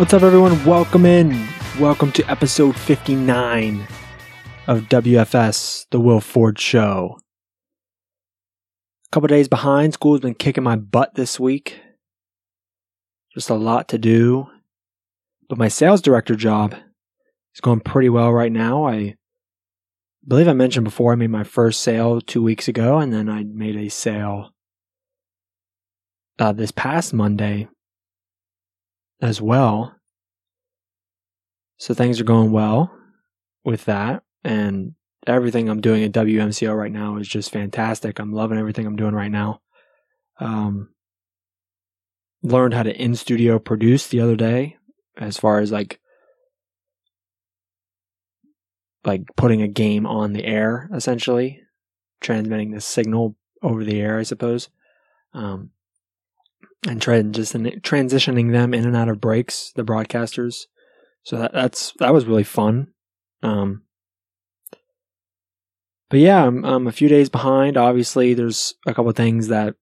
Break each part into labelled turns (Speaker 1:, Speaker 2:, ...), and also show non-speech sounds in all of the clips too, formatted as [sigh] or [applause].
Speaker 1: What's up, everyone? Welcome in. Welcome to episode 59 of WFS, The Will Ford Show. A couple days behind. School's been kicking my butt this week. Just a lot to do. But my sales director job is going pretty well right now. I believe I mentioned before I made my first sale two weeks ago, and then I made a sale uh, this past Monday as well. So things are going well with that. And everything I'm doing at WMCO right now is just fantastic. I'm loving everything I'm doing right now. Um, learned how to in studio produce the other day as far as like like putting a game on the air essentially transmitting the signal over the air i suppose um, and transition, transitioning them in and out of breaks, the broadcasters. So that, that's that was really fun. Um, but yeah, I'm, I'm a few days behind. Obviously, there's a couple things that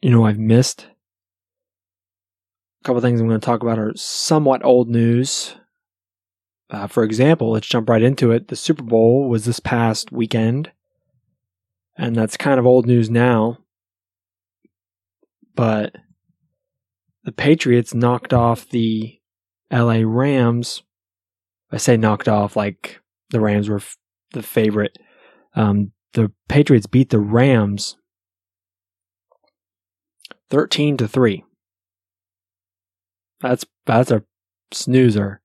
Speaker 1: you know I've missed. A couple things I'm going to talk about are somewhat old news. Uh, for example, let's jump right into it. The Super Bowl was this past weekend, and that's kind of old news now but the Patriots knocked off the LA Rams. I say knocked off like the Rams were f- the favorite. Um, the Patriots beat the Rams 13 to 3. That's that's a snoozer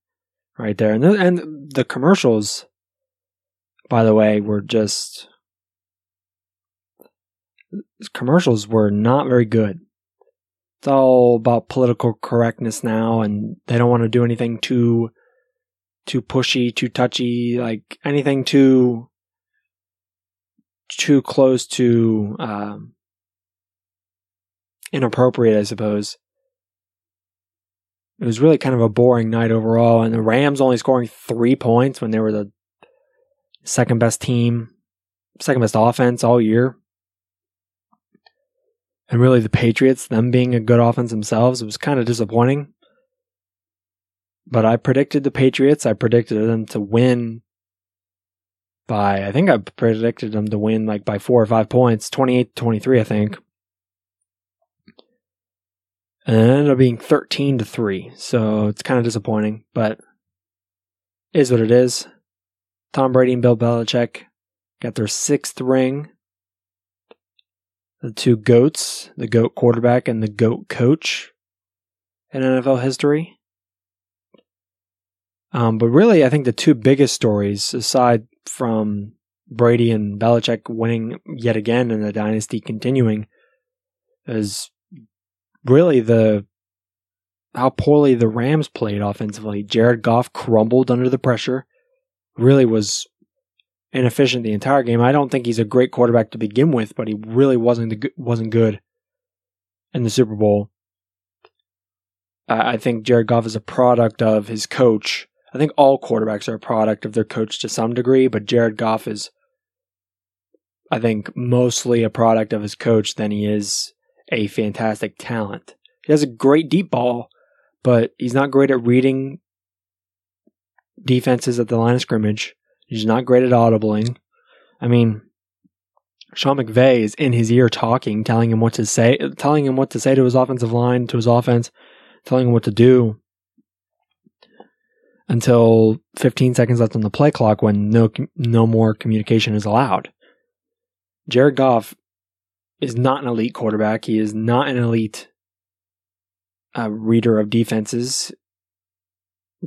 Speaker 1: right there. And the, and the commercials by the way were just commercials were not very good it's all about political correctness now and they don't want to do anything too too pushy too touchy like anything too too close to um, inappropriate i suppose. It was really kind of a boring night overall and the rams only scoring three points when they were the second best team second best offense all year and really the Patriots, them being a good offense themselves, it was kind of disappointing. But I predicted the Patriots. I predicted them to win by, I think I predicted them to win like by four or five points, 28 to 23, I think. And it ended up being 13 to 3. So it's kind of disappointing, but is what it is. Tom Brady and Bill Belichick got their sixth ring the two GOATs, the GOAT quarterback and the GOAT coach in NFL history. Um, but really, I think the two biggest stories, aside from Brady and Belichick winning yet again and the dynasty continuing, is really the how poorly the Rams played offensively. Jared Goff crumbled under the pressure. Really was inefficient the entire game. I don't think he's a great quarterback to begin with, but he really wasn't wasn't good in the Super Bowl. I think Jared Goff is a product of his coach. I think all quarterbacks are a product of their coach to some degree, but Jared Goff is, I think, mostly a product of his coach than he is a fantastic talent. He has a great deep ball, but he's not great at reading defenses at the line of scrimmage. He's not great at audibling. I mean, Sean McVay is in his ear talking, telling him what to say, telling him what to say to his offensive line, to his offense, telling him what to do until 15 seconds left on the play clock when no no more communication is allowed. Jared Goff is not an elite quarterback. He is not an elite uh, reader of defenses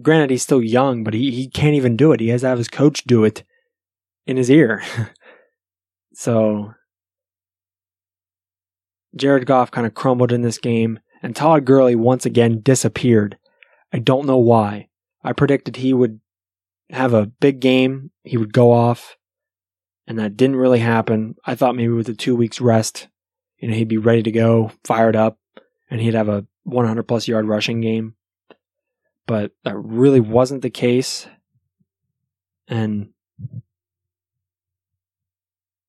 Speaker 1: granted he's still young, but he, he can't even do it. He has to have his coach do it in his ear. [laughs] so Jared Goff kind of crumbled in this game, and Todd Gurley once again disappeared. I don't know why. I predicted he would have a big game, he would go off, and that didn't really happen. I thought maybe with a two weeks rest, you know, he'd be ready to go, fired up, and he'd have a 100 plus yard rushing game but that really wasn't the case. And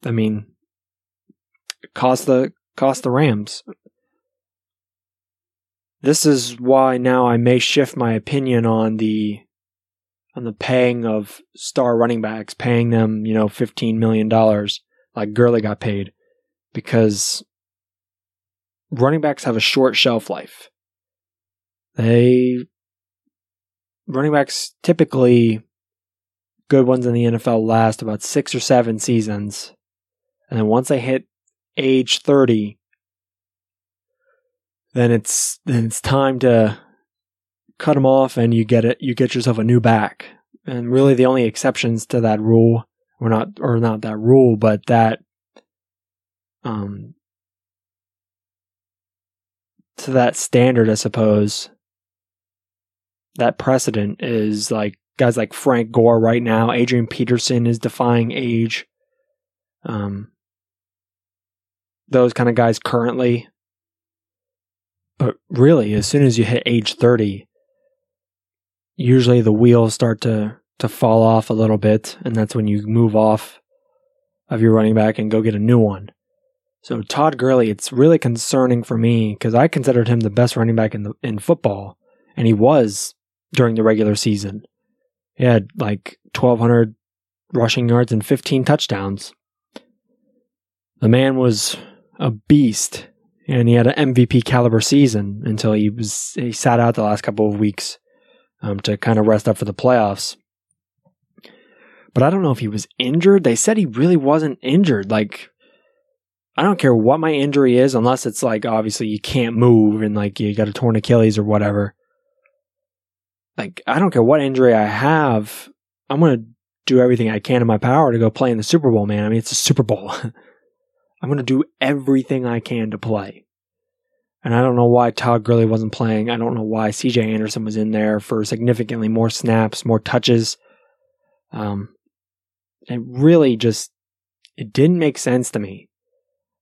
Speaker 1: I mean, cost the cost the Rams. this is why now I may shift my opinion on the on the paying of star running backs, paying them, you know, fifteen million dollars like Gurley got paid, because running backs have a short shelf life. They running backs typically good ones in the NFL last about six or seven seasons. And then once they hit age 30, then it's then it's time to cut them off and you get it you get yourself a new back. And really the only exceptions to that rule or not or not that rule, but that um to that standard, I suppose, that precedent is like guys like Frank Gore right now. Adrian Peterson is defying age. Um, those kind of guys currently. But really, as soon as you hit age 30, usually the wheels start to, to fall off a little bit, and that's when you move off of your running back and go get a new one. So Todd Gurley, it's really concerning for me because I considered him the best running back in the in football, and he was during the regular season. He had like 1,200 rushing yards and 15 touchdowns. The man was a beast, and he had an MVP caliber season until he was he sat out the last couple of weeks um, to kind of rest up for the playoffs. But I don't know if he was injured. They said he really wasn't injured. Like I don't care what my injury is, unless it's like obviously you can't move and like you got a torn Achilles or whatever. Like, I don't care what injury I have, I'm to do everything I can in my power to go play in the Super Bowl, man. I mean, it's a Super Bowl. [laughs] I'm to do everything I can to play. And I don't know why Todd Gurley wasn't playing. I don't know why CJ Anderson was in there for significantly more snaps, more touches. Um, it really just, it didn't make sense to me.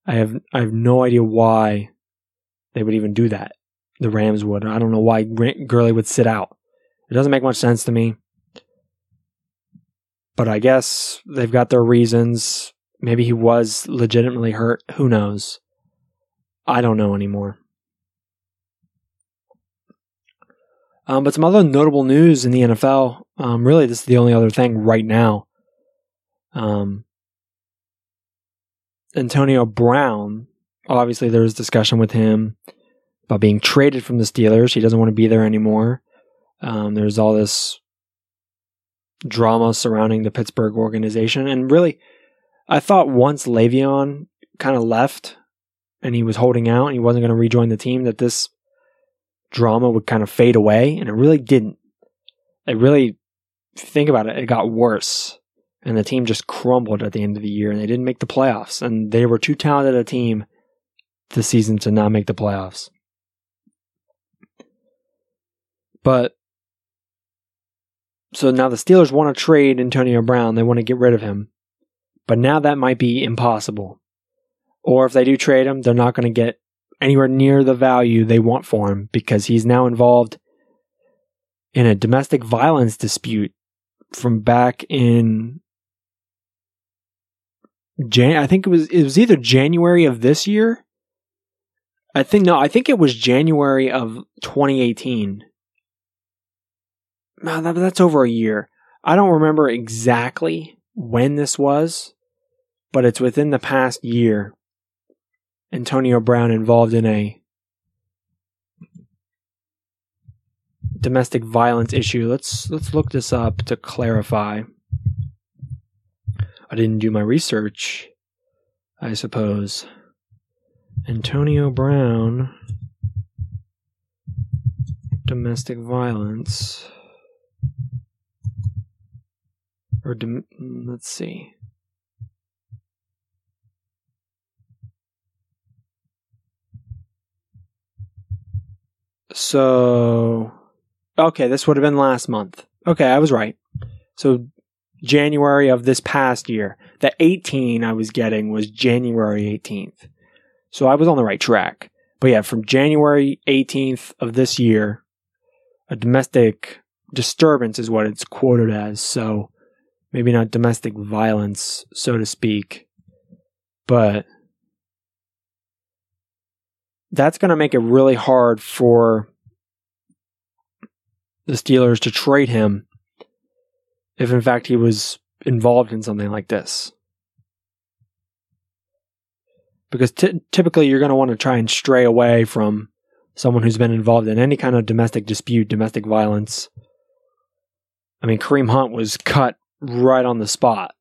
Speaker 1: I have I have no idea why they would even do that. The Rams would. I don't know why Gurley would sit out. It doesn't make much sense to me. But I guess they've got their reasons. Maybe he was legitimately hurt. Who knows? I don't know anymore. Um, but some other notable news in the NFL. Um, really, this is the only other thing right now. Um, Antonio Brown, obviously there was discussion with him about being traded from the Steelers. He doesn't want to be there anymore. Um, there's all this drama surrounding the Pittsburgh organization. And really, I thought once Le'Veon kind of left and he was holding out and he wasn't going to rejoin the team, that this drama would kind of fade away. And it really didn't. It really, think about it, it got worse and the team just crumbled at the end of the year and they didn't make the playoffs and they were too talented a team this season to not make the playoffs but so now the Steelers want to trade Antonio Brown they want to get rid of him but now that might be impossible or if they do trade him they're not going to get anywhere near the value they want for him because he's now involved in a domestic violence dispute from back in Jan- I think it was it was either January of this year. I think no, I think it was January of 2018. That's over a year. I don't remember exactly when this was, but it's within the past year. Antonio Brown involved in a domestic violence issue. Let's let's look this up to clarify. I didn't do my research, I suppose. Antonio Brown, domestic violence. Or, dom- mm, let's see. So, okay, this would have been last month. Okay, I was right. So, January of this past year. The 18 I was getting was January 18th. So I was on the right track. But yeah, from January 18th of this year, a domestic disturbance is what it's quoted as. So maybe not domestic violence, so to speak, but that's going to make it really hard for the Steelers to trade him if, in fact, he was involved in something like this. Because t- typically you're going to want to try and stray away from someone who's been involved in any kind of domestic dispute, domestic violence. I mean, Kareem Hunt was cut right on the spot.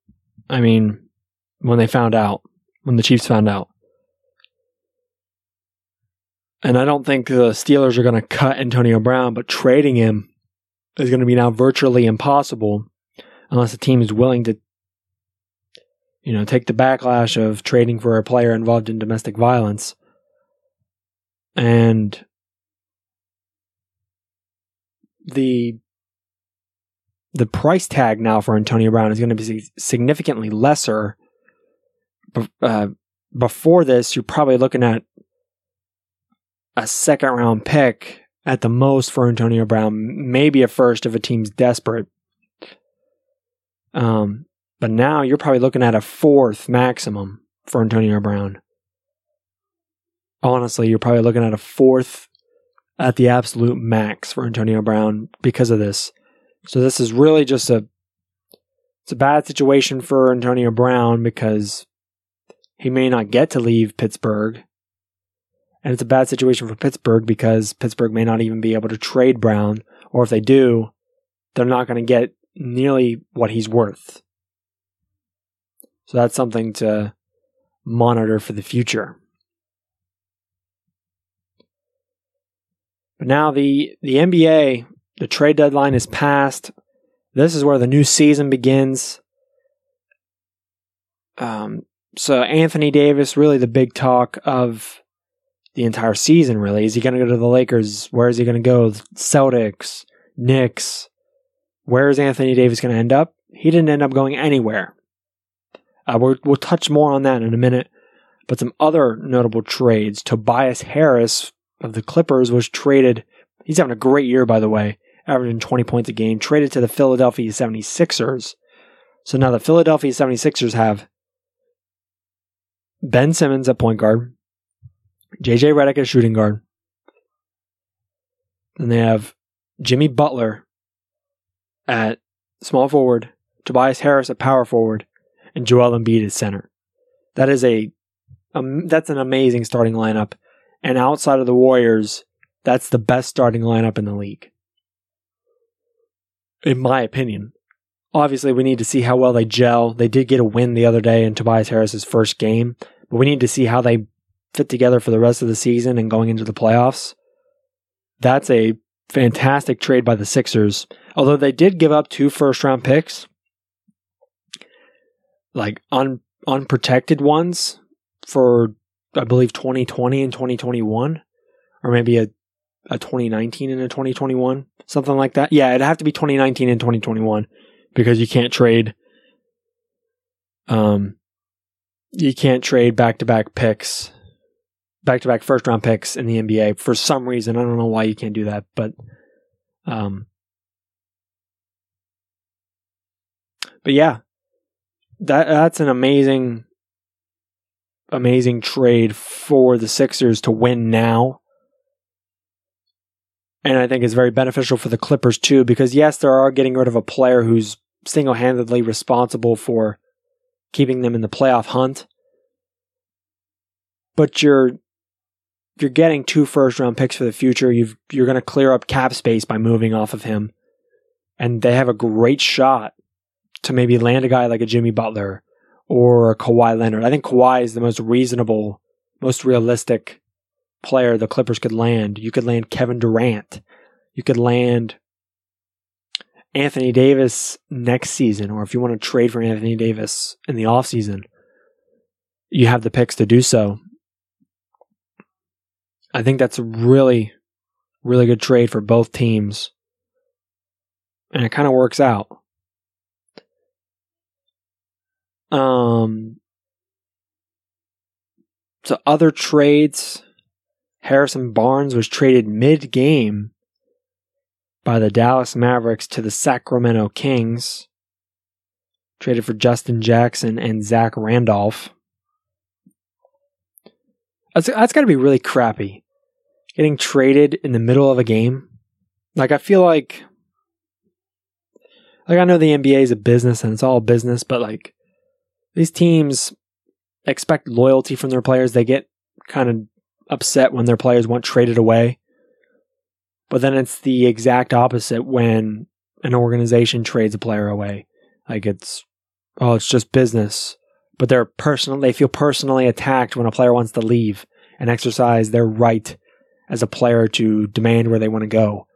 Speaker 1: I mean, when they found out, when the Chiefs found out. And I don't think the Steelers are going to cut Antonio Brown, but trading him is going to be now virtually impossible unless the team is willing to, you know, take the backlash of trading for a player involved in domestic violence. And the the price tag now for Antonio Brown is going to be significantly lesser. Uh, before this, you're probably looking at a second round pick at the most for Antonio Brown, maybe a first if a team's desperate. Um, but now you're probably looking at a fourth maximum for Antonio Brown. Honestly, you're probably looking at a fourth at the absolute max for Antonio Brown because of this. So this is really just a it's a bad situation for Antonio Brown because he may not get to leave Pittsburgh and it's a bad situation for Pittsburgh because Pittsburgh may not even be able to trade Brown, or if they do, they're not going to get nearly what he's worth. So that's something to monitor for the future. But now the, the NBA, the trade deadline is passed. This is where the new season begins. Um, so Anthony Davis, really the big talk of the entire season, really. Is he going to go to the Lakers? Where is he going to go? Celtics, Knicks. Where is Anthony Davis going to end up? He didn't end up going anywhere. Uh, we will touch more on that in a minute. But some other notable trades. Tobias Harris of the Clippers was traded. He's having a great year, by the way, averaging 20 points a game. Traded to the Philadelphia 76ers. So now the Philadelphia 76ers have Ben Simmons at point guard, JJ Redick at shooting guard. And they have Jimmy Butler at small forward, Tobias Harris at power forward, and Joel Embiid at center. That is a um, that's an amazing starting lineup. And outside of the Warriors, that's the best starting lineup in the league. In my opinion. Obviously, we need to see how well they gel. They did get a win the other day in Tobias Harris's first game, but we need to see how they fit together for the rest of the season and going into the playoffs. That's a fantastic trade by the Sixers. Although they did give up two first round picks, like un, unprotected ones for, I believe, 2020 and 2021, or maybe a, a 2019 and a 2021, something like that. Yeah, it'd have to be 2019 and 2021 because you can't trade. Um, you can't trade back to back picks back to back first round picks in the NBA for some reason. I don't know why you can't do that, but um but yeah. That that's an amazing amazing trade for the Sixers to win now. And I think it's very beneficial for the Clippers too, because yes, they are getting rid of a player who's single handedly responsible for keeping them in the playoff hunt. But you're you're getting two first round picks for the future. You've, you're going to clear up cap space by moving off of him. And they have a great shot to maybe land a guy like a Jimmy Butler or a Kawhi Leonard. I think Kawhi is the most reasonable, most realistic player the Clippers could land. You could land Kevin Durant. You could land Anthony Davis next season, or if you want to trade for Anthony Davis in the offseason, you have the picks to do so. I think that's a really, really good trade for both teams. And it kind of works out. Um, so other trades, Harrison Barnes was traded mid game by the Dallas Mavericks to the Sacramento Kings. Traded for Justin Jackson and Zach Randolph. That's, that's got to be really crappy. Getting traded in the middle of a game. Like, I feel like like I know the NBA is a business and it's all business, but like these teams expect loyalty from their players. They get kind of upset when their players want traded away. But then it's the exact opposite when an organization trades a player away. Like it's oh, it's just business. But they're personal they feel personally attacked when a player wants to leave and exercise their right as a player to demand where they want to go.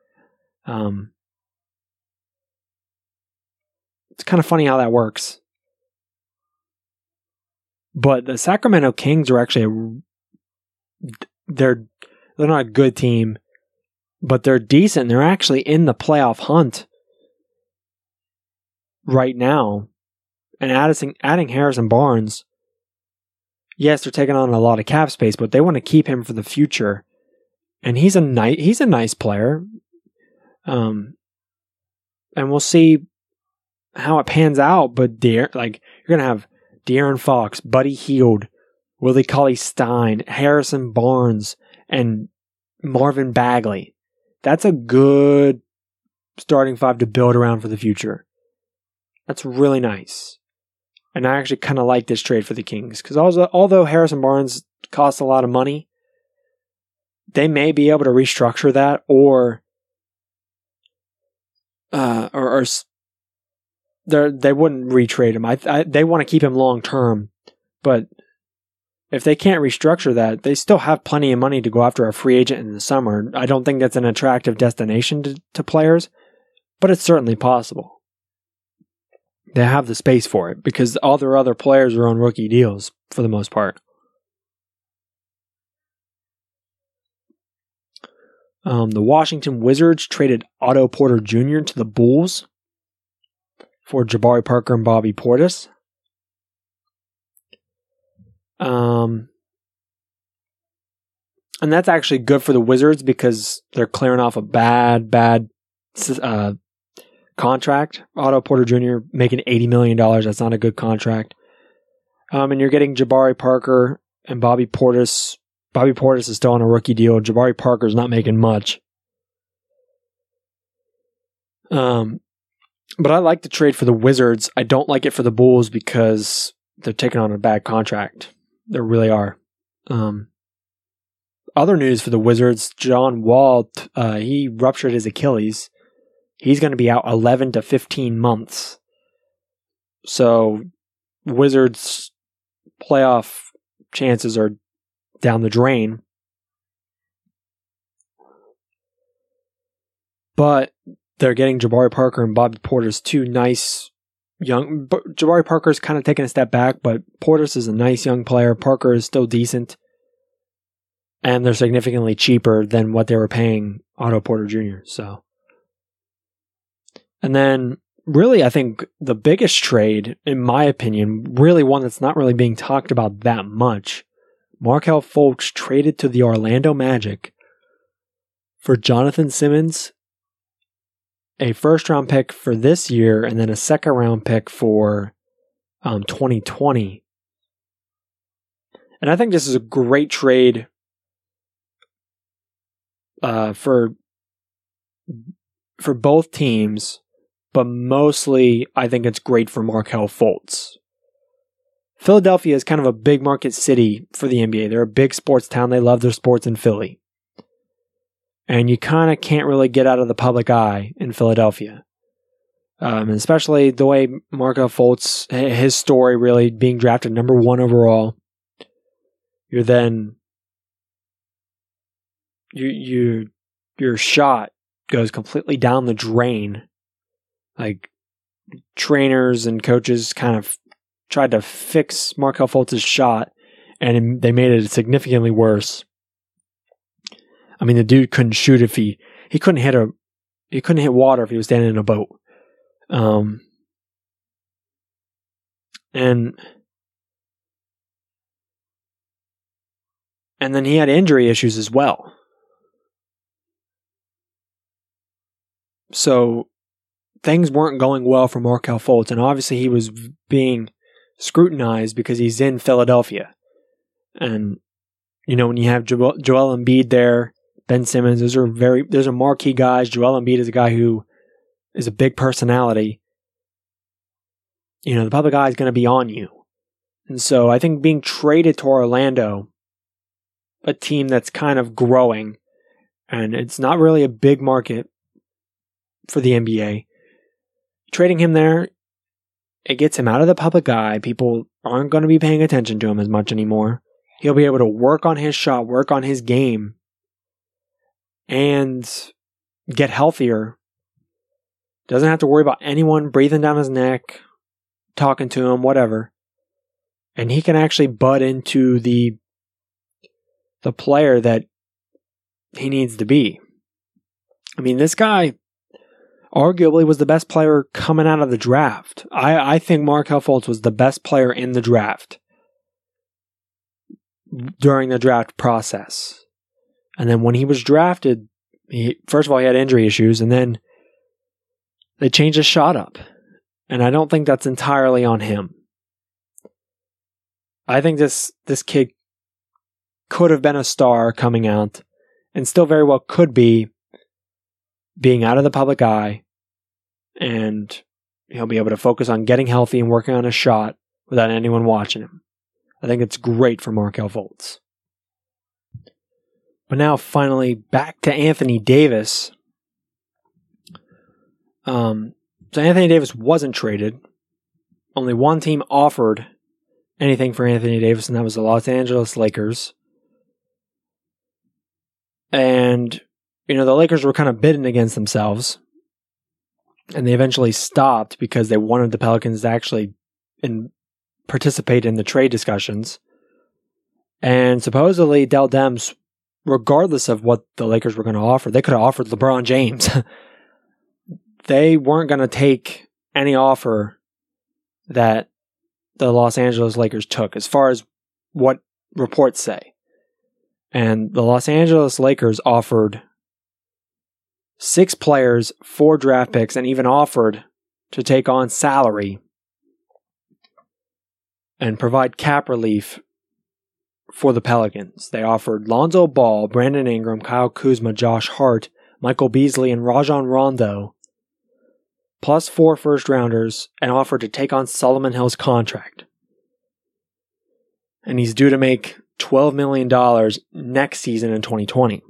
Speaker 1: Um, it's kind of funny how that works. But the Sacramento Kings are actually a, they're they're not a good team, but they're decent. They're actually in the playoff hunt right now. And adding adding Harrison Barnes, yes, they're taking on a lot of cap space, but they want to keep him for the future. And he's a nice he's a nice player. Um, and we'll see how it pans out. But dear, like you're gonna have De'Aaron Fox, Buddy Hield, Willie Cauley Stein, Harrison Barnes, and Marvin Bagley. That's a good starting five to build around for the future. That's really nice. And I actually kind of like this trade for the Kings because although Harrison Barnes costs a lot of money, they may be able to restructure that or uh, or, or they they wouldn't retrade him. I, I they want to keep him long term, but if they can't restructure that, they still have plenty of money to go after a free agent in the summer. I don't think that's an attractive destination to, to players, but it's certainly possible. They have the space for it because all their other players are on rookie deals for the most part. Um, the Washington Wizards traded Otto Porter Jr. to the Bulls for Jabari Parker and Bobby Portis. Um, and that's actually good for the Wizards because they're clearing off a bad, bad uh, contract. Otto Porter Jr. making $80 million. That's not a good contract. Um, and you're getting Jabari Parker and Bobby Portis. Bobby Portis is still on a rookie deal. Jabari Parker's not making much. Um, but I like the trade for the Wizards. I don't like it for the Bulls because they're taking on a bad contract. They really are. Um, other news for the Wizards: John Wall, uh, he ruptured his Achilles. He's going to be out 11 to 15 months. So, Wizards playoff chances are down the drain. But they're getting Jabari Parker and Bobby Portis two nice young. Jabari Parker's kind of taking a step back, but Portis is a nice young player. Parker is still decent, and they're significantly cheaper than what they were paying Otto Porter Jr. So, and then really, I think the biggest trade, in my opinion, really one that's not really being talked about that much. Markelle Fultz traded to the Orlando Magic for Jonathan Simmons a first round pick for this year and then a second round pick for um, 2020. And I think this is a great trade uh, for for both teams, but mostly I think it's great for Markelle Fultz. Philadelphia is kind of a big market city for the NBA. They're a big sports town. They love their sports in Philly and you kind of can't really get out of the public eye in Philadelphia. Um, especially the way Markelle Fultz, his story really being drafted number one overall. You're then you you your shot goes completely down the drain. Like trainers and coaches kind of tried to fix Markelle Fultz's shot, and they made it significantly worse. I mean, the dude couldn't shoot if he he couldn't hit a he couldn't hit water if he was standing in a boat. Um, and and then he had injury issues as well. So things weren't going well for Markelle Fultz, and obviously he was being scrutinized because he's in Philadelphia. And you know when you have Joel, Joel Embiid there, Ben Simmons. Those are very those are marquee guys. Joel Embiid is a guy who is a big personality, you know, the public eye is going to be on you. And so I think being traded to Orlando, a team that's kind of growing, and it's not really a big market for the NBA, trading him there, it gets him out of the public eye. People aren't going to be paying attention to him as much anymore. He'll be able to work on his shot, work on his game, and get healthier. Doesn't have to worry about anyone breathing down his neck, talking to him, whatever. And he can actually butt into the the player that he needs to be. I mean, this guy arguably was the best player coming out of the draft. I, I think Markelle Fultz was the best player in the draft during the draft process. And then when he was drafted, he, first of all, he had injury issues, and then they changed his shot up. And I don't think that's entirely on him. I think this this kid could have been a star coming out, and still very well could be being out of the public eye, and he'll be able to focus on getting healthy and working on a shot without anyone watching him. I think it's great for Markelle Fultz. But now, finally, back to Anthony Davis. Um, so Anthony Davis wasn't traded. Only one team offered anything for Anthony Davis, and that was the Los Angeles Lakers. And, you know, the Lakers were kind of bidding against themselves. And they eventually stopped because they wanted the Pelicans to actually in, participate in the trade discussions. And supposedly Dell Demps regardless of what the Lakers were going to offer. They could have offered LeBron James. [laughs] they weren't going to take any offer that the Los Angeles Lakers took, as far as what reports say. And the Los Angeles Lakers offered six players, four draft picks, and even offered to take on salary and provide cap relief for the Pelicans. They offered Lonzo Ball, Brandon Ingram, Kyle Kuzma, Josh Hart, Michael Beasley, and Rajon Rondo, plus four first rounders, and offered to take on Solomon Hill's contract. And he's due to make $12 million next season in 2020.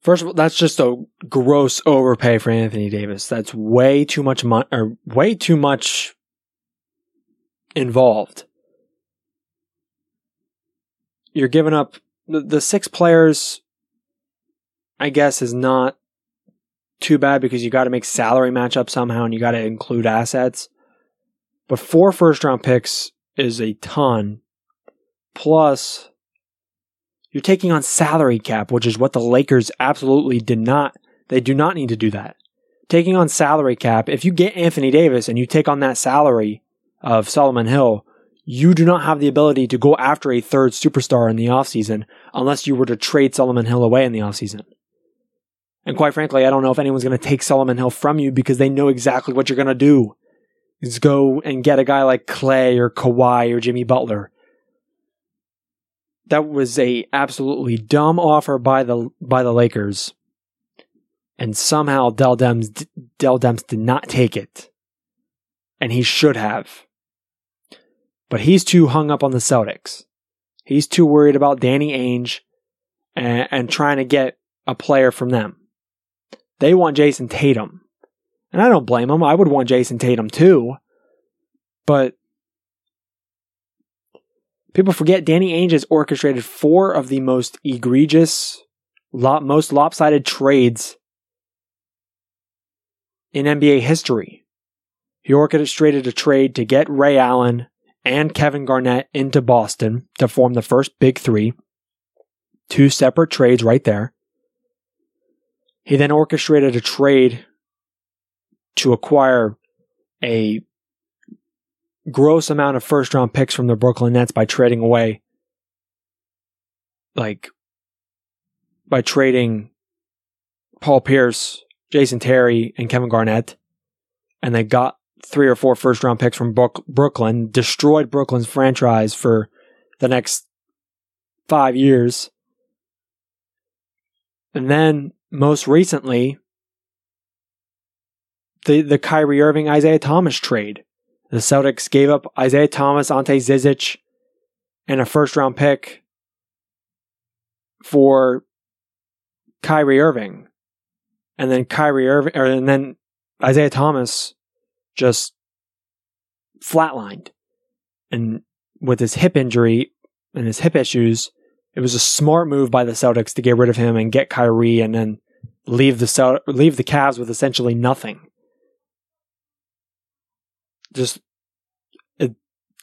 Speaker 1: First of all, that's just a gross overpay for Anthony Davis. That's way too much money, or way too much involved you're giving up the, the six players. I guess is not too bad because you got to make salary match up somehow and you got to include assets. But four first round picks is a ton. Plus, you're taking on salary cap, which is what the Lakers absolutely did not. They do not need to do that. Taking on salary cap, if you get Anthony Davis and you take on that salary of Solomon Hill, you do not have the ability to go after a third superstar in the offseason unless you were to trade Solomon Hill away in the offseason. And quite frankly, I don't know if anyone's going to take Solomon Hill from you because they know exactly what you're going to do. Is go and get a guy like Klay or Kawhi or Jimmy Butler. That was a absolutely dumb offer by the by the Lakers. And somehow Dell Demps, Dell Demps did not take it. And he should have. But he's too hung up on the Celtics. He's too worried about Danny Ainge and, and trying to get a player from them. They want Jayson Tatum. And I don't blame him. I would want Jayson Tatum too. But people forget Danny Ainge has orchestrated four of the most egregious, most lopsided trades in NBA history. He orchestrated a trade to get Ray Allen and Kevin Garnett into Boston to form the first big three. Two separate trades right there. He then orchestrated a trade to acquire a gross amount of first round picks from the Brooklyn Nets by trading away, like, by trading Paul Pierce, Jason Terry, and Kevin Garnett. And they got three or four first round picks from Brooklyn, destroyed Brooklyn's franchise for the next five years. And then most recently, the the Kyrie Irving Isaiah Thomas trade. The Celtics gave up Isaiah Thomas, Ante Zizic, and a first round pick for Kyrie Irving. And then Kyrie Irving, or, and then Isaiah Thomas just flatlined. And with his hip injury and his hip issues, it was a smart move by the Celtics to get rid of him and get Kyrie and then leave the Celt- leave the Cavs with essentially nothing. Just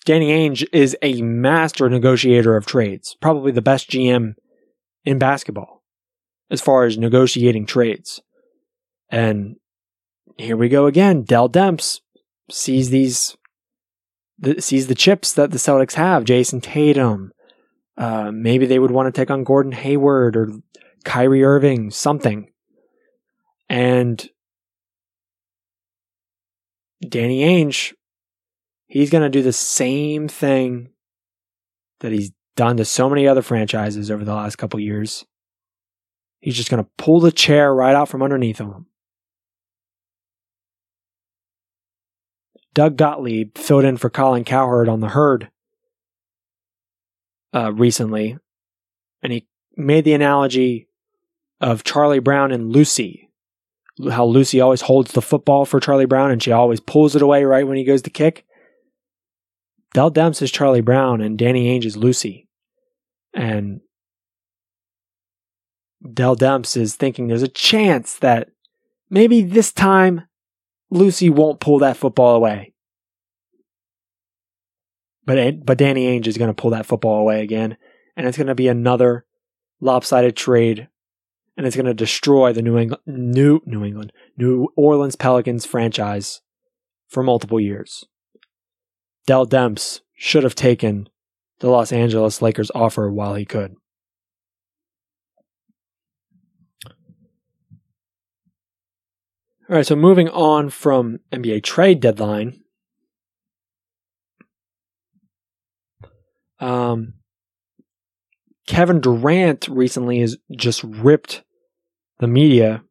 Speaker 1: Danny Ainge is a master negotiator of trades, probably the best GM in basketball as far as negotiating trades. And here we go again. Dell Demps sees these, the, sees the chips that the Celtics have. Jayson Tatum. Uh, maybe they would want to take on Gordon Hayward or Kyrie Irving, something. And Danny Ainge, he's going to do the same thing that he's done to so many other franchises over the last couple years. He's just going to pull the chair right out from underneath him. Doug Gottlieb filled in for Colin Cowherd on the herd uh, recently, and he made the analogy of Charlie Brown and Lucy. How Lucy always holds the football for Charlie Brown and she always pulls it away right when he goes to kick. Dell Demps is Charlie Brown and Danny Ainge is Lucy. And Dell Demps is thinking there's a chance that maybe this time Lucy won't pull that football away. But but Danny Ainge is going to pull that football away again, and it's going to be another lopsided trade, and it's going to destroy the New England New New England New Orleans Pelicans franchise for multiple years. Dell Demps should have taken the Los Angeles Lakers offer while he could. All right, so moving on from NBA trade deadline, um, Kevin Durant recently has just ripped the media.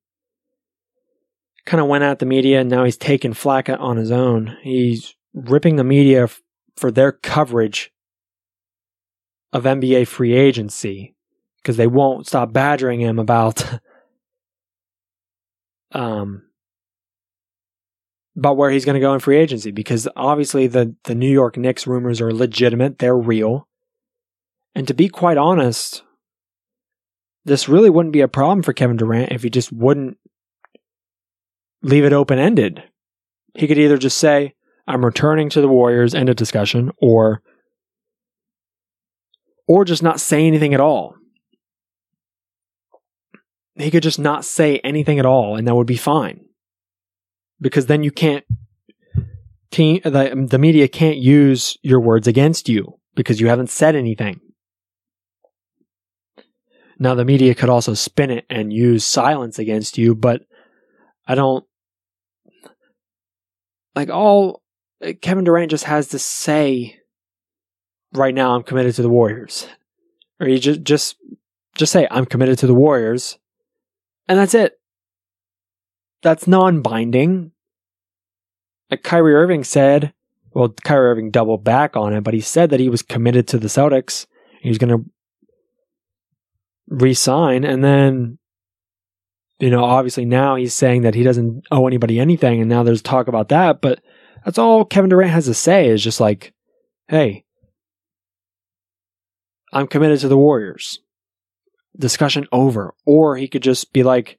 Speaker 1: Kind of went at the media, and now he's taking flack on his own. He's ripping the media f- for their coverage of NBA free agency because they won't stop badgering him about [laughs] um about where he's going to go in free agency because obviously the, the New York Knicks rumors are legitimate, they're real. And to be quite honest, this really wouldn't be a problem for Kevin Durant if he just wouldn't leave it open ended. He could either just say, I'm returning to the Warriors, end of discussion, or or just not say anything at all. He could just not say anything at all, and that would be fine because then you can't the, the media can't use your words against you because you haven't said anything. Now the media could also spin it and use silence against you, but I don't like all Kevin Durant just has to say right now I'm committed to the Warriors. Or you just just just say I'm committed to the Warriors and that's it that's non-binding. Like Kyrie Irving said, well, Kyrie Irving doubled back on it, but he said that he was committed to the Celtics. He was going to resign, and then, you know, obviously now he's saying that he doesn't owe anybody anything, and now there's talk about that. But that's all Kevin Durant has to say is just like, "Hey, I'm committed to the Warriors." Discussion over, or he could just be like,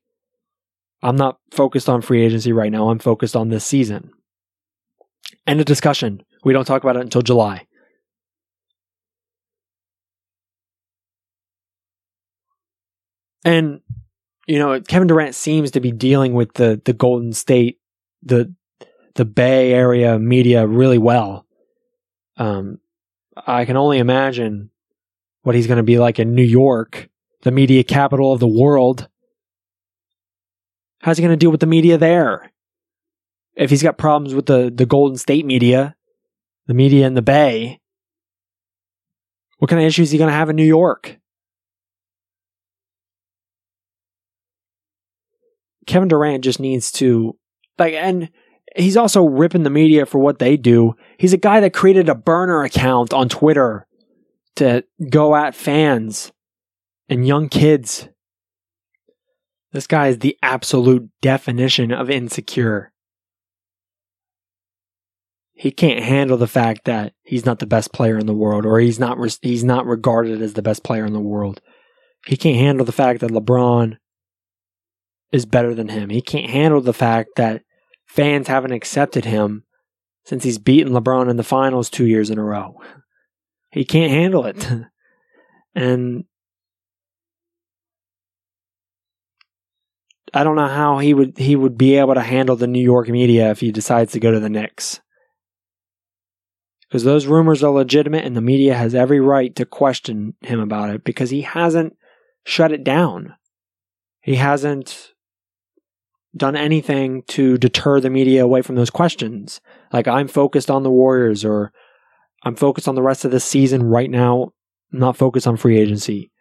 Speaker 1: I'm not focused on free agency right now. I'm focused on this season. End of discussion. We don't talk about it until July. And you know, Kevin Durant seems to be dealing with the the Golden State, the the Bay Area media really well. Um, I can only imagine what he's going to be like in New York, the media capital of the world. How's he going to deal with the media there? If he's got problems with the, the Golden State media, the media in the Bay, what kind of issues is he going to have in New York? Kevin Durant just needs to like and he's also ripping the media for what they do. He's a guy that created a burner account on Twitter to go at fans and young kids. This guy is the absolute definition of insecure. He can't handle the fact that he's not the best player in the world or he's not he's not regarded as the best player in the world. He can't handle the fact that LeBron is better than him. He can't handle the fact that fans haven't accepted him since he's beaten LeBron in the finals 2 years in a row. He can't handle it. [laughs] And I don't know how he would he would be able to handle the New York media if he decides to go to the Knicks. Because those rumors are legitimate and the media has every right to question him about it because he hasn't shut it down. He hasn't done anything to deter the media away from those questions. Like I'm focused on the Warriors or I'm focused on the rest of the season right now, I'm not focused on free agency.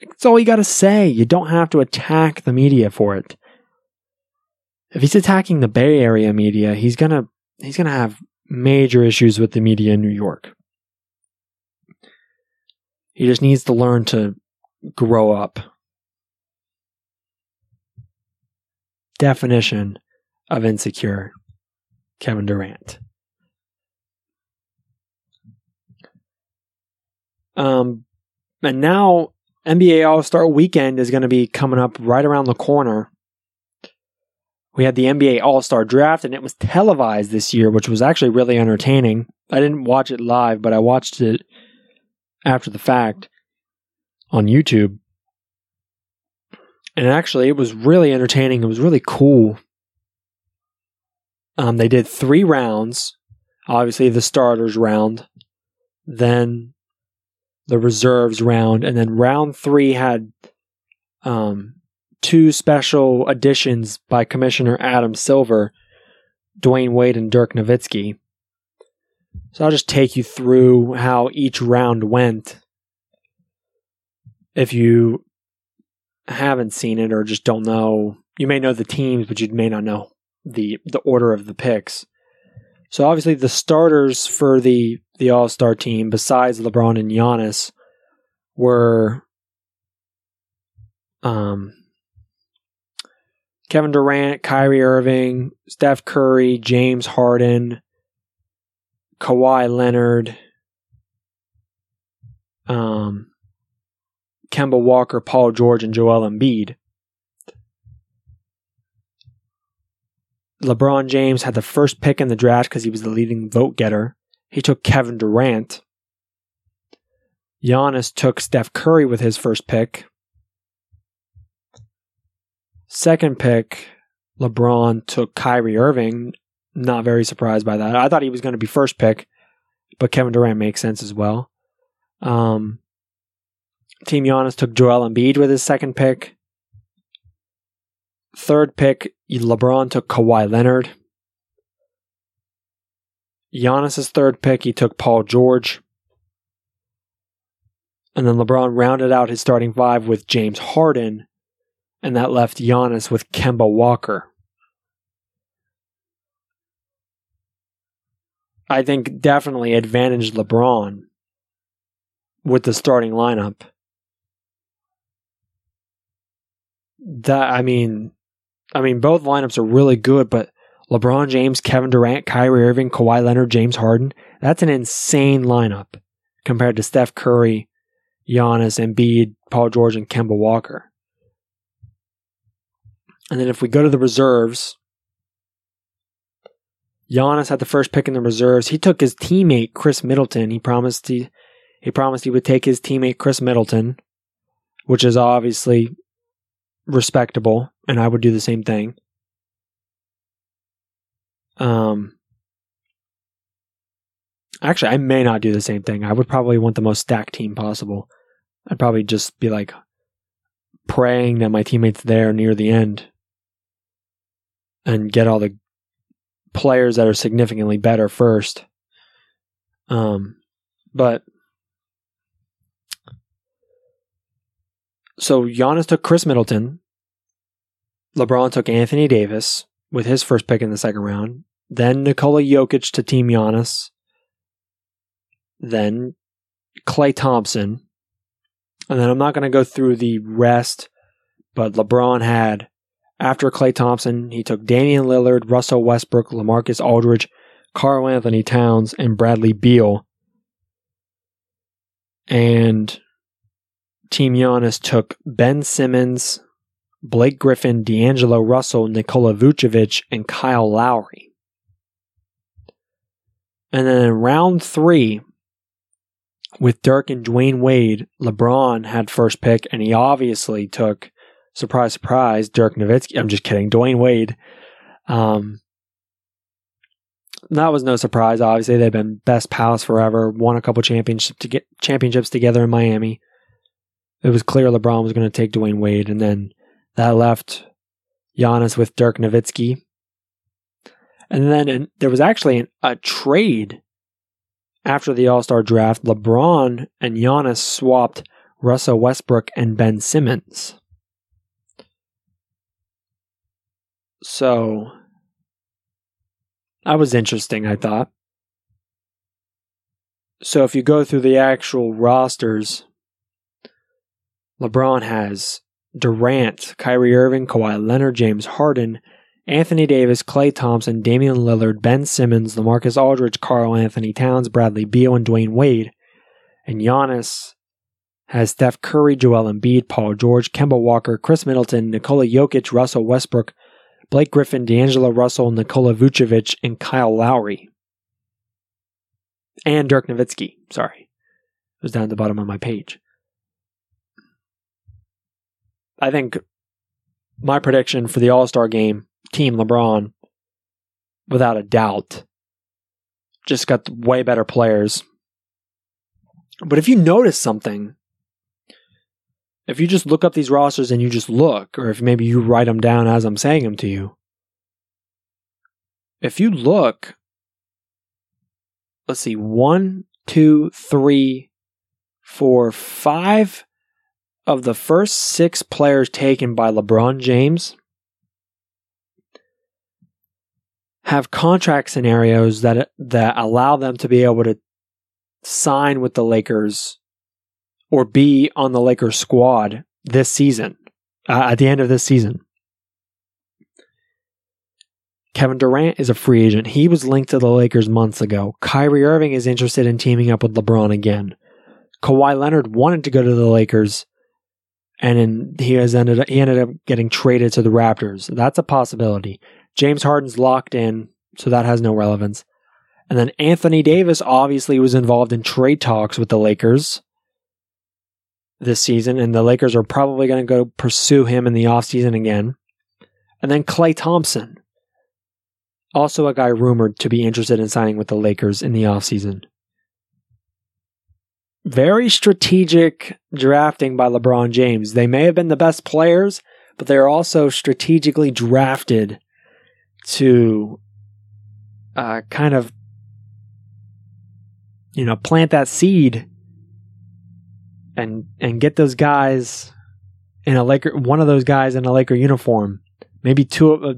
Speaker 1: That's all you got to say. You don't have to attack the media for it. If he's attacking the Bay Area media, he's going to he's going to have major issues with the media in New York. He just needs to learn to grow up. Definition of insecure Kevin Durant. Um, and now NBA All Star Weekend is going to be coming up right around the corner. We had the NBA All Star Draft, and it was televised this year, which was actually really entertaining. I didn't watch it live, but I watched it after the fact on YouTube. And actually, it was really entertaining. It was really cool. Um, they did three rounds. Obviously, the starters round, then the reserves round, and then round three had um, two special additions by Commissioner Adam Silver, Dwyane Wade, and Dirk Nowitzki. So I'll just take you through how each round went. If you haven't seen it or just don't know, you may know the teams, but you may not know the the order of the picks. So obviously the starters for the the All Star team, besides LeBron and Giannis, were um, Kevin Durant, Kyrie Irving, Steph Curry, James Harden, Kawhi Leonard, um, Kemba Walker, Paul George, and Joel Embiid. LeBron James had the first pick in the draft because he was the leading vote getter. He took Kevin Durant. Giannis took Steph Curry with his first pick. Second pick, LeBron took Kyrie Irving. Not very surprised by that. I thought he was going to be first pick, but Kevin Durant makes sense as well. Um, Team Giannis took Joel Embiid with his second pick. Third pick, LeBron took Kawhi Leonard. Giannis's third pick, he took Paul George. And then LeBron rounded out his starting five with James Harden, and that left Giannis with Kemba Walker. I think definitely advantaged LeBron with the starting lineup. That I mean, I mean, both lineups are really good, but LeBron James, Kevin Durant, Kyrie Irving, Kawhi Leonard, James Harden, that's an insane lineup compared to Steph Curry, Giannis, Embiid, Paul George, and Kemba Walker. And then if we go to the reserves, Giannis had the first pick in the reserves. He took his teammate Khris Middleton. He promised he he promised he would take his teammate Khris Middleton, which is obviously respectable, and I would do the same thing. Um, actually, I may not do the same thing. I would probably want the most stacked team possible. I'd probably just be like praying that my teammates there near the end and get all the players that are significantly better first. Um, but so Giannis took Khris Middleton. LeBron took Anthony Davis. with his first pick in the second round. Then Nikola Jokic to Team Giannis. Then Klay Thompson. And then I'm not going to go through the rest, but LeBron had, after Klay Thompson, he took Damian Lillard, Russell Westbrook, LaMarcus Aldridge, Karl Anthony Towns, and Bradley Beal. And Team Giannis took Ben Simmons, Blake Griffin, D'Angelo Russell, Nikola Vucevic, and Kyle Lowry. And then in round three, with Dirk and Dwyane Wade, LeBron had first pick, and he obviously took, surprise, surprise, Dirk Nowitzki. I'm just kidding, Dwyane Wade. Um, that was no surprise. Obviously, they've been best pals forever. Won a couple championships to get championships together in Miami. It was clear LeBron was going to take Dwyane Wade, and then that left Giannis with Dirk Nowitzki. And then in, there was actually an, a trade after the All Star draft. LeBron and Giannis swapped Russell Westbrook and Ben Simmons. So that was interesting, I thought. So if you go through the actual rosters, LeBron has Durant, Kyrie Irving, Kawhi Leonard, James Harden, Anthony Davis, Klay Thompson, Damian Lillard, Ben Simmons, LaMarcus Aldridge, Karl Anthony Towns, Bradley Beal, and Dwyane Wade. And Giannis has Steph Curry, Joel Embiid, Paul George, Kemba Walker, Khris Middleton, Nikola Jokic, Russell Westbrook, Blake Griffin, D'Angelo Russell, Nikola Vucevic, and Kyle Lowry. And Dirk Nowitzki. Sorry. It was down at the bottom of my page. I think my prediction for the All Star game, Team LeBron, without a doubt, just got way better players. But if you notice something, if you just look up these rosters and you just look, or if maybe you write them down as I'm saying them to you, if you look, let's see, one, two, three, four, five of the first six players taken by LeBron James have contract scenarios that that allow them to be able to sign with the Lakers or be on the Lakers squad this season uh, at the end of this season. Kevin Durant is a free agent. He was linked to the Lakers months ago. Kyrie Irving is interested in teaming up with LeBron again. Kawhi Leonard wanted to go to the Lakers and then he has ended he ended up getting traded to the Raptors. That's a possibility. James Harden's locked in, so that has no relevance. And then Anthony Davis obviously was involved in trade talks with the Lakers this season, and the Lakers are probably going to go pursue him in the offseason again. And then Klay Thompson, also a guy rumored to be interested in signing with the Lakers in the offseason very strategic drafting by LeBron James. They may have been the best players, but they're also strategically drafted to uh, kind of, you know, plant that seed and and get those guys in a Laker, one of those guys in a Laker uniform, maybe two, uh,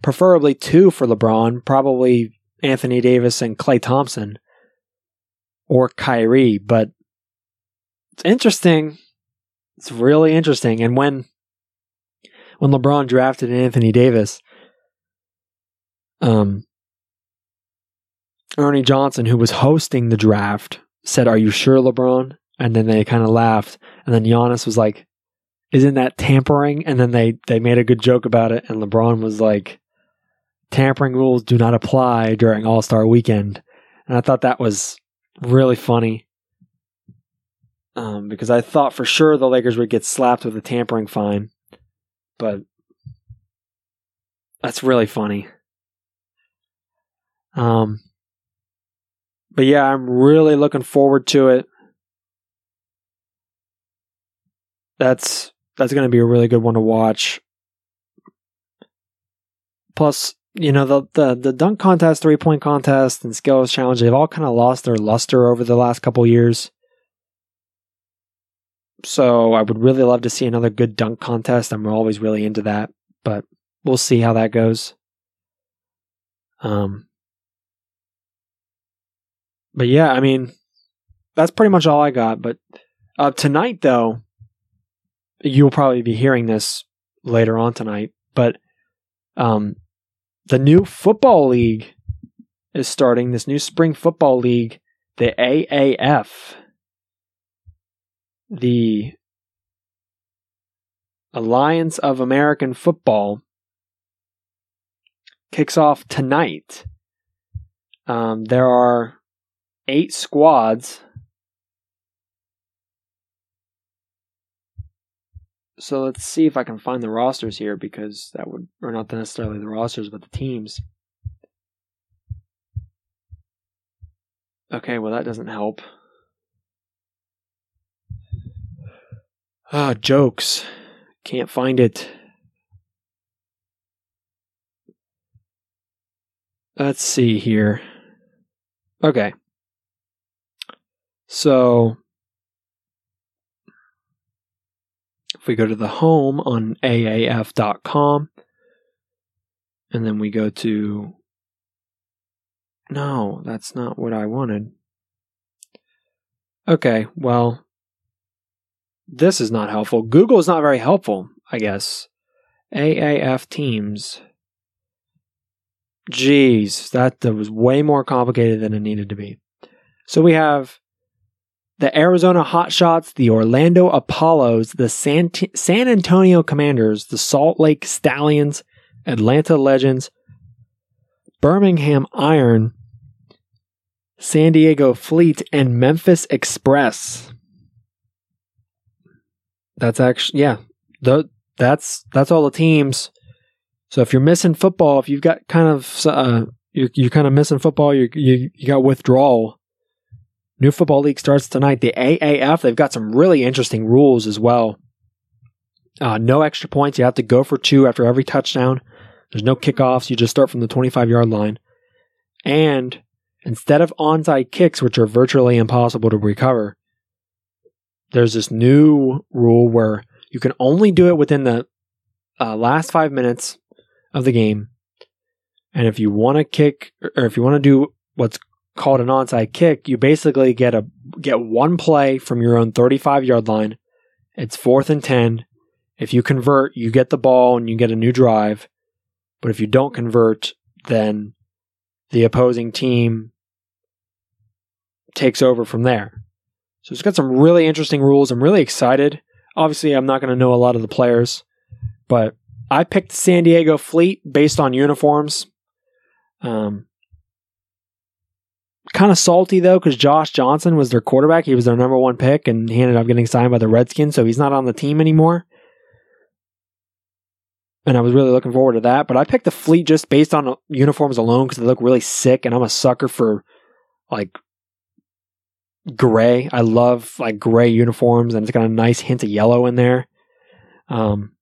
Speaker 1: preferably two for LeBron, probably Anthony Davis and Klay Thompson or Kyrie, but it's interesting. It's really interesting. And when when LeBron drafted Anthony Davis, um, Ernie Johnson, who was hosting the draft, said, "Are you sure, LeBron?" And then they kind of laughed. And then Giannis was like, "Isn't that tampering?" And then they they made a good joke about it. And LeBron was like, "Tampering rules do not apply during All Star Weekend." And I thought that was really funny um, because I thought for sure the Lakers would get slapped with a tampering fine, but that's really funny. Um, but yeah, I'm really looking forward to it. That's that's going to be a really good one to watch. Plus, you know the the the dunk contest, three point contest, and skills challenge they've all kind of lost their luster over the last couple years. So I would really love to see another good dunk contest. I'm always really into that, but we'll see how that goes. Um, but yeah, I mean, that's pretty much all I got. But uh, tonight, though, you'll probably be hearing this later on tonight. But um, the new football league is starting. This new spring football league, the AAF, the Alliance of American Football, kicks off tonight. Um, there are eight squads. So let's see if I can find the rosters here because that would, or not necessarily the rosters, but the teams. Okay, well, that doesn't help. Ah, jokes. Can't find it. Let's see here. Okay. So if we go to the home on AAF.com and then we go to. No, that's not what I wanted. Okay, well, this is not helpful. Google is not very helpful, I guess. AAF teams. Jeez, that, that was way more complicated than it needed to be. So we have the Arizona Hotshots, the Orlando Apollos, the San, T- San Antonio Commanders, the Salt Lake Stallions, Atlanta Legends, Birmingham Iron, San Diego Fleet, and Memphis Express. That's actually yeah, that's that's all the teams. So if you're missing football, if you've got kind of uh, you you kind of missing football, you you you got withdrawal New Football League starts tonight. The AAF, they've got some really interesting rules as well. Uh, no extra points. You have to go for two after every touchdown. There's no kickoffs. You just start from the 25 yard line. And instead of onside kicks, which are virtually impossible to recover, there's this new rule where you can only do it within the uh, last five minutes of the game. And if you want to kick, or if you want to do what's called an onside kick, you basically get a get one play from your own 35 yard line. It's fourth and 10. If you convert, you get the ball and you get a new drive. But if you don't convert, then the opposing team takes over from there. So it's got some really interesting rules. I'm really excited. Obviously, I'm not going to know a lot of the players, but I picked San Diego Fleet based on uniforms. Um, kind of salty though because Josh Johnson was their quarterback. He was their number one pick, and he ended up getting signed by the Redskins, so he's not on the team anymore. And I was really looking forward to that. But I picked the fleet just based on uniforms alone because they look really sick, and I'm a sucker for like gray. I love like gray uniforms, and it's got a nice hint of yellow in there. Um,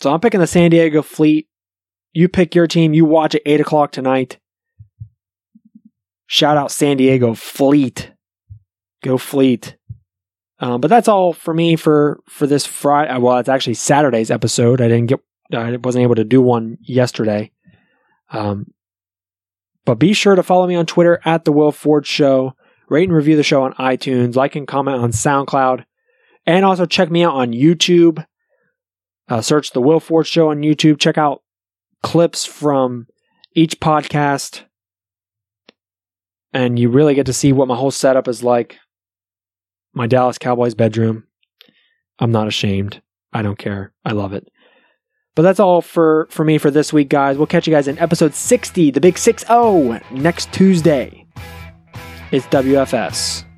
Speaker 1: so I'm picking the San Diego Fleet. You pick your team. You watch at eight o'clock tonight. Shout out San Diego Fleet. Go Fleet. Um, but that's all for me for for this Friday. Well, it's actually Saturday's episode. I didn't get. I wasn't able to do one yesterday. Um, but be sure to follow me on Twitter at the Will Ford Show. Rate and review the show on iTunes. Like and comment on SoundCloud, and also check me out on YouTube. Uh, search the Will Ford Show on YouTube. Check out clips from each podcast and you really get to see what my whole setup is like. My Dallas Cowboys bedroom. I'm not ashamed. I don't care. I love it. But that's all for for me for this week, guys. We'll catch you guys in episode 60, the big 6 0, next Tuesday. It's WFS.